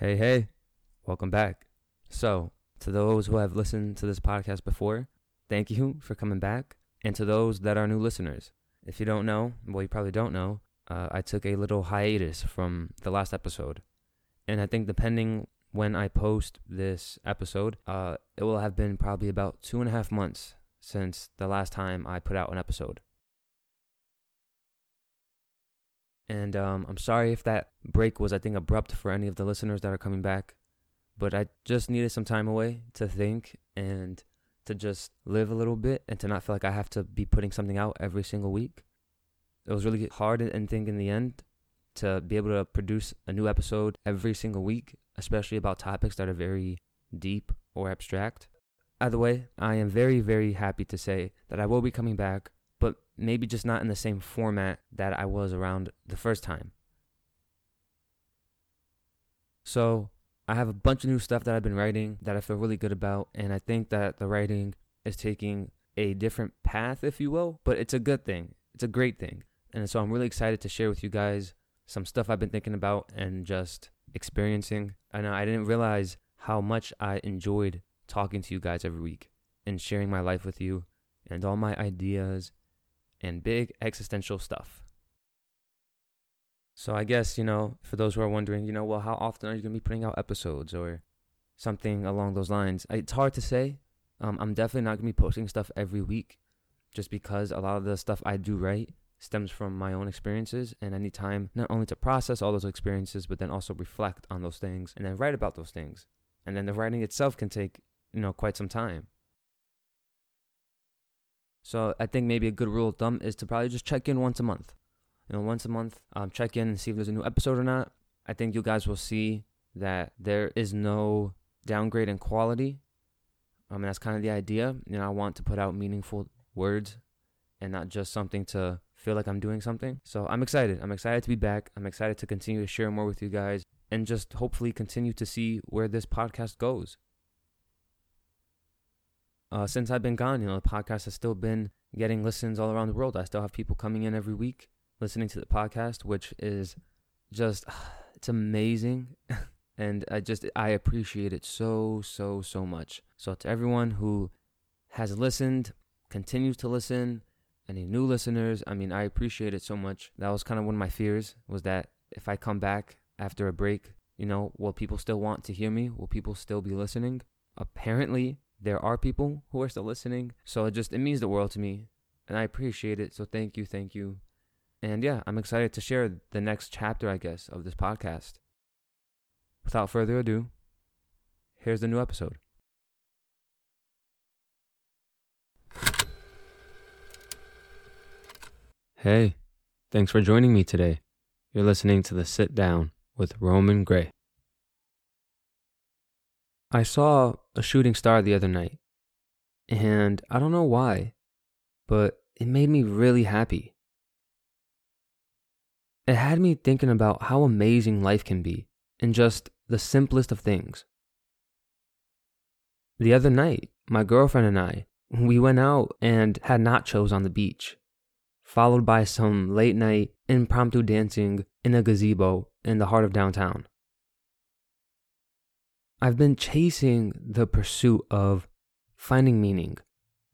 Hey, hey, welcome back. So, to those who have listened to this podcast before, thank you for coming back. And to those that are new listeners, if you don't know, well, you probably don't know, uh, I took a little hiatus from the last episode. And I think depending when I post this episode, uh, it will have been probably about two and a half months since the last time I put out an episode. And um, I'm sorry if that break was, I think, abrupt for any of the listeners that are coming back. But I just needed some time away to think and to just live a little bit and to not feel like I have to be putting something out every single week. It was really hard, I think, in the end to be able to produce a new episode every single week, especially about topics that are very deep or abstract. Either way, I am very, very happy to say that I will be coming back maybe just not in the same format that I was around the first time. So, I have a bunch of new stuff that I've been writing that I feel really good about, and I think that the writing is taking a different path, if you will, but it's a good thing. It's a great thing. And so I'm really excited to share with you guys some stuff I've been thinking about and just experiencing. I know I didn't realize how much I enjoyed talking to you guys every week and sharing my life with you and all my ideas and big existential stuff. So I guess, you know, for those who are wondering, you know, well, how often are you going to be putting out episodes or something along those lines? It's hard to say. Um, I'm definitely not going to be posting stuff every week just because a lot of the stuff I do write stems from my own experiences and I need time not only to process all those experiences, but then also reflect on those things and then write about those things. And then the writing itself can take, you know, quite some time. So I think maybe a good rule of thumb is to probably just check in once a month. You know, once a month, um, check in and see if there's a new episode or not. I think you guys will see that there is no downgrade in quality. I mean, that's kind of the idea. You know, I want to put out meaningful words and not just something to feel like I'm doing something. So I'm excited. I'm excited to be back. I'm excited to continue to share more with you guys and just hopefully continue to see where this podcast goes uh, since I've been gone, you know, the podcast has still been getting listens all around the world. I still have people coming in every week listening to the podcast, which is just, it's amazing. and I just, I appreciate it so, so, so much. So to everyone who has listened, continues to listen, any new listeners, I mean, I appreciate it so much. That was kind of one of my fears was that if I come back after a break, you know, will people still want to hear me? Will people still be listening? Apparently, there are people who are still listening. So it just it means the world to me. And I appreciate it. So thank you, thank you. And yeah, I'm excited to share the next chapter, I guess, of this podcast. Without further ado, here's the new episode. Hey, thanks for joining me today. You're listening to the Sit Down with Roman Gray. I saw a shooting star the other night, and I don't know why, but it made me really happy. It had me thinking about how amazing life can be in just the simplest of things. The other night, my girlfriend and I, we went out and had nachos on the beach, followed by some late night impromptu dancing in a gazebo in the heart of downtown. I've been chasing the pursuit of finding meaning,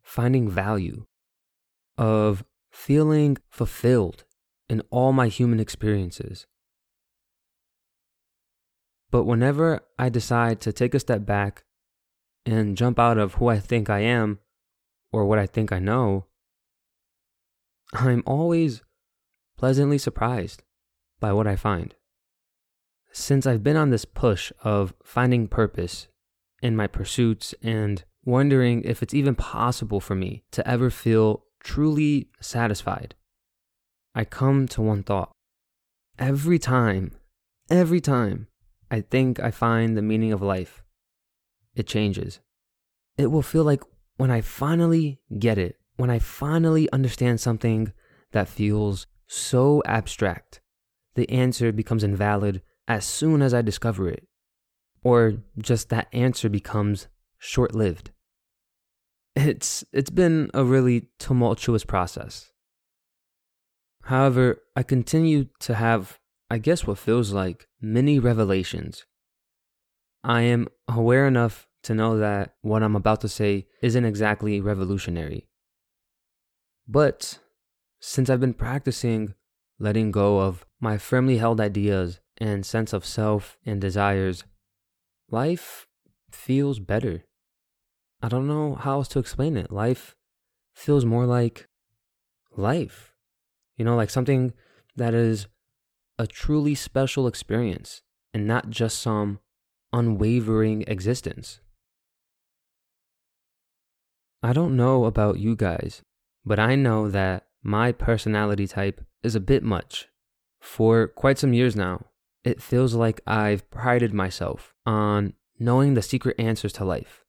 finding value, of feeling fulfilled in all my human experiences. But whenever I decide to take a step back and jump out of who I think I am or what I think I know, I'm always pleasantly surprised by what I find since I've been on this push of finding purpose in my pursuits and wondering if it's even possible for me to ever feel truly satisfied, I come to one thought. Every time, every time I think I find the meaning of life, it changes. It will feel like when I finally get it, when I finally understand something that feels so abstract, the answer becomes invalid as soon as I discover it, or just that answer becomes short lived. It's, it's been a really tumultuous process. However, I continue to have, I guess, what feels like many revelations I am aware enough to know that what I'm about to say isn't exactly revolutionary. But since I've been practicing letting go of my firmly held ideas and sense of self and desires, life feels better. I don't know how else to explain it. Life feels more like life. You know, like something that is a truly special experience and not just some unwavering existence. I don't know about you guys, but I know that my personality type is a bit much. For quite some years now, it feels like I've prided myself on knowing the secret answers to life.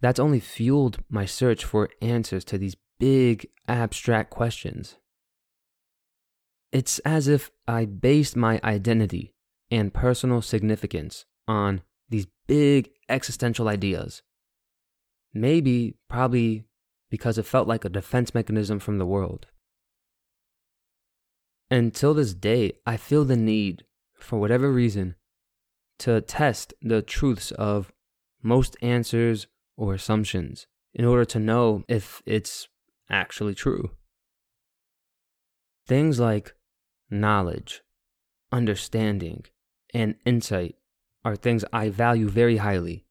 That's only fueled my search for answers to these big, abstract questions. It's as if I based my identity and personal significance on these big existential ideas. Maybe, probably because it felt like a defense mechanism from the world. Until this day, I feel the need, for whatever reason, to test the truths of most answers or assumptions in order to know if it's actually true. Things like knowledge, understanding, and insight are things I value very highly.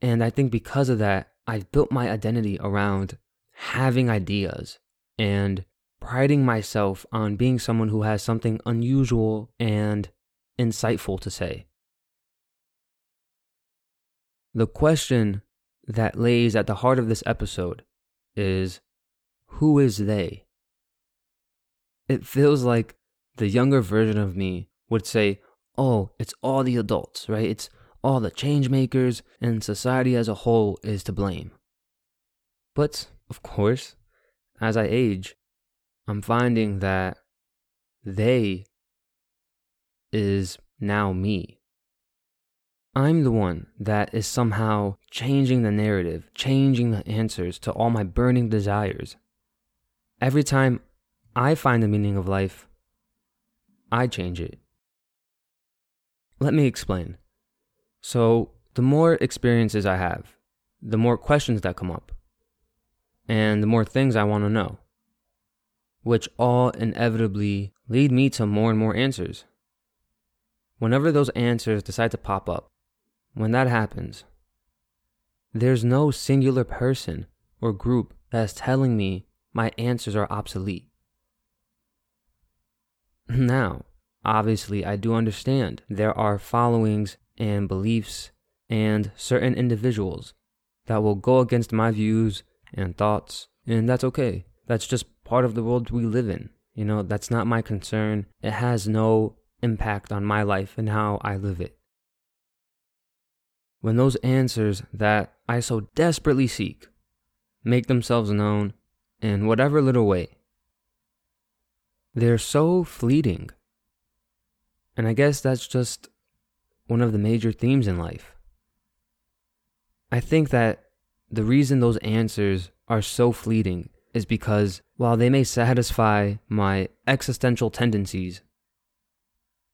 And I think because of that, I've built my identity around having ideas and priding myself on being someone who has something unusual and insightful to say. The question that lays at the heart of this episode is who is they? It feels like the younger version of me would say, oh, it's all the adults, right? It's all the change makers and society as a whole is to blame. But, of course, as I age, I'm finding that they is now me. I'm the one that is somehow changing the narrative, changing the answers to all my burning desires. Every time I find the meaning of life, I change it. Let me explain. So, the more experiences I have, the more questions that come up, and the more things I want to know, which all inevitably lead me to more and more answers. Whenever those answers decide to pop up, when that happens, there's no singular person or group that is telling me my answers are obsolete. Now, obviously, I do understand there are followings and beliefs and certain individuals that will go against my views and thoughts, and that's okay. That's just part of the world we live in. You know, that's not my concern. It has no impact on my life and how I live it. When those answers that I so desperately seek make themselves known in whatever little way, they're so fleeting. And I guess that's just one of the major themes in life. I think that the reason those answers are so fleeting is because while they may satisfy my existential tendencies,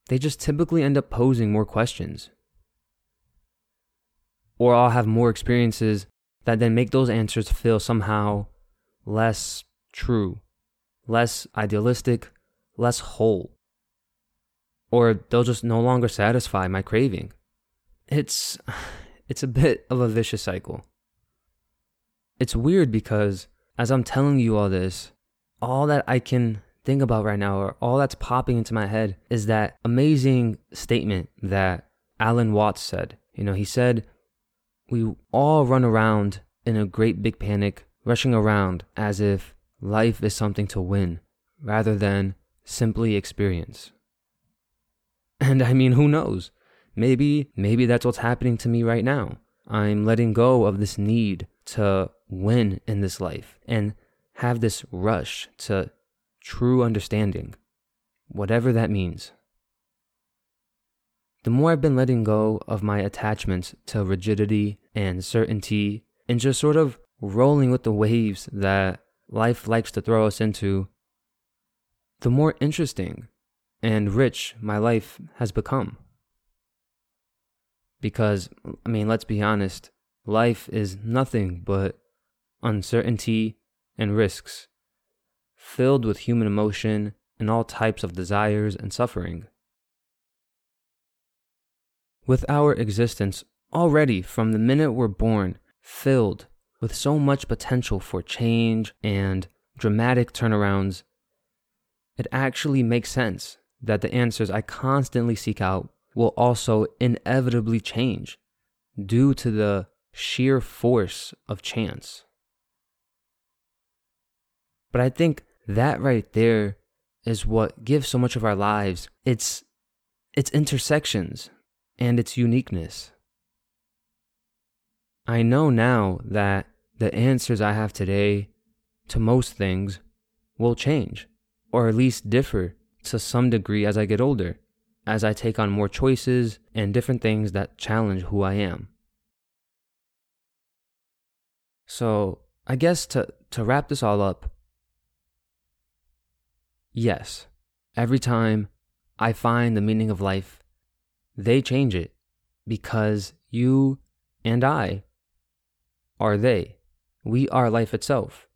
they just typically end up posing more questions. Or I'll have more experiences that then make those answers feel somehow less true, less idealistic, less whole. Or they'll just no longer satisfy my craving. It's it's a bit of a vicious cycle. It's weird because as I'm telling you all this, all that I can think about right now, or all that's popping into my head, is that amazing statement that Alan Watts said. You know, he said, We all run around in a great big panic, rushing around as if life is something to win rather than simply experience. And I mean, who knows? Maybe, maybe that's what's happening to me right now. I'm letting go of this need to win in this life and have this rush to true understanding, whatever that means. The more I've been letting go of my attachments to rigidity and certainty and just sort of rolling with the waves that life likes to throw us into, the more interesting and rich my life has become. Because, I mean, let's be honest, life is nothing but uncertainty and risks, filled with human emotion and all types of desires and suffering. With our existence already from the minute we're born filled with so much potential for change and dramatic turnarounds, it actually makes sense that the answers I constantly seek out will also inevitably change due to the sheer force of chance. But I think that right there is what gives so much of our lives its its intersections and its uniqueness. I know now that the answers I have today to most things will change, or at least differ to some degree as I get older, as I take on more choices and different things that challenge who I am. So, I guess to, to wrap this all up, yes, every time I find the meaning of life, they change it because you and I are they. We are life itself,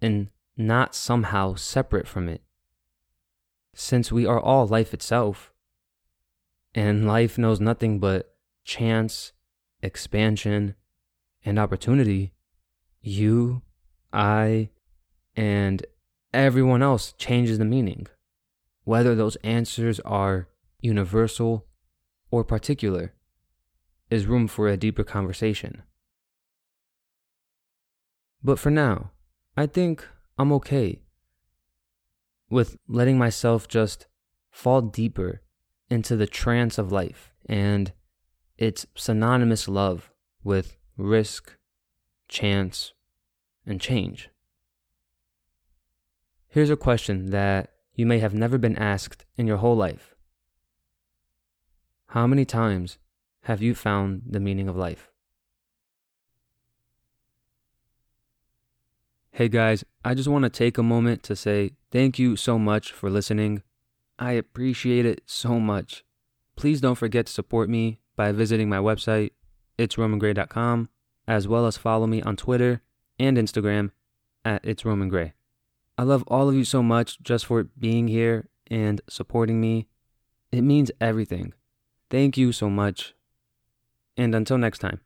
and not somehow separate from it. Since we are all life itself, and life knows nothing but chance, expansion, and opportunity, you, I, and everyone else changes the meaning, whether those answers are universal or particular, is room for a deeper conversation. But for now, I think I'm okay with letting myself just fall deeper into the trance of life and its synonymous love with risk, chance, and change. Here's a question that you may have never been asked in your whole life How many times have you found the meaning of life? Hey guys, I just want to take a moment to say thank you so much for listening. I appreciate it so much. Please don't forget to support me by visiting my website, itsromangray.com, as well as follow me on Twitter and Instagram at itsromangray. I love all of you so much just for being here and supporting me. It means everything. Thank you so much. And until next time.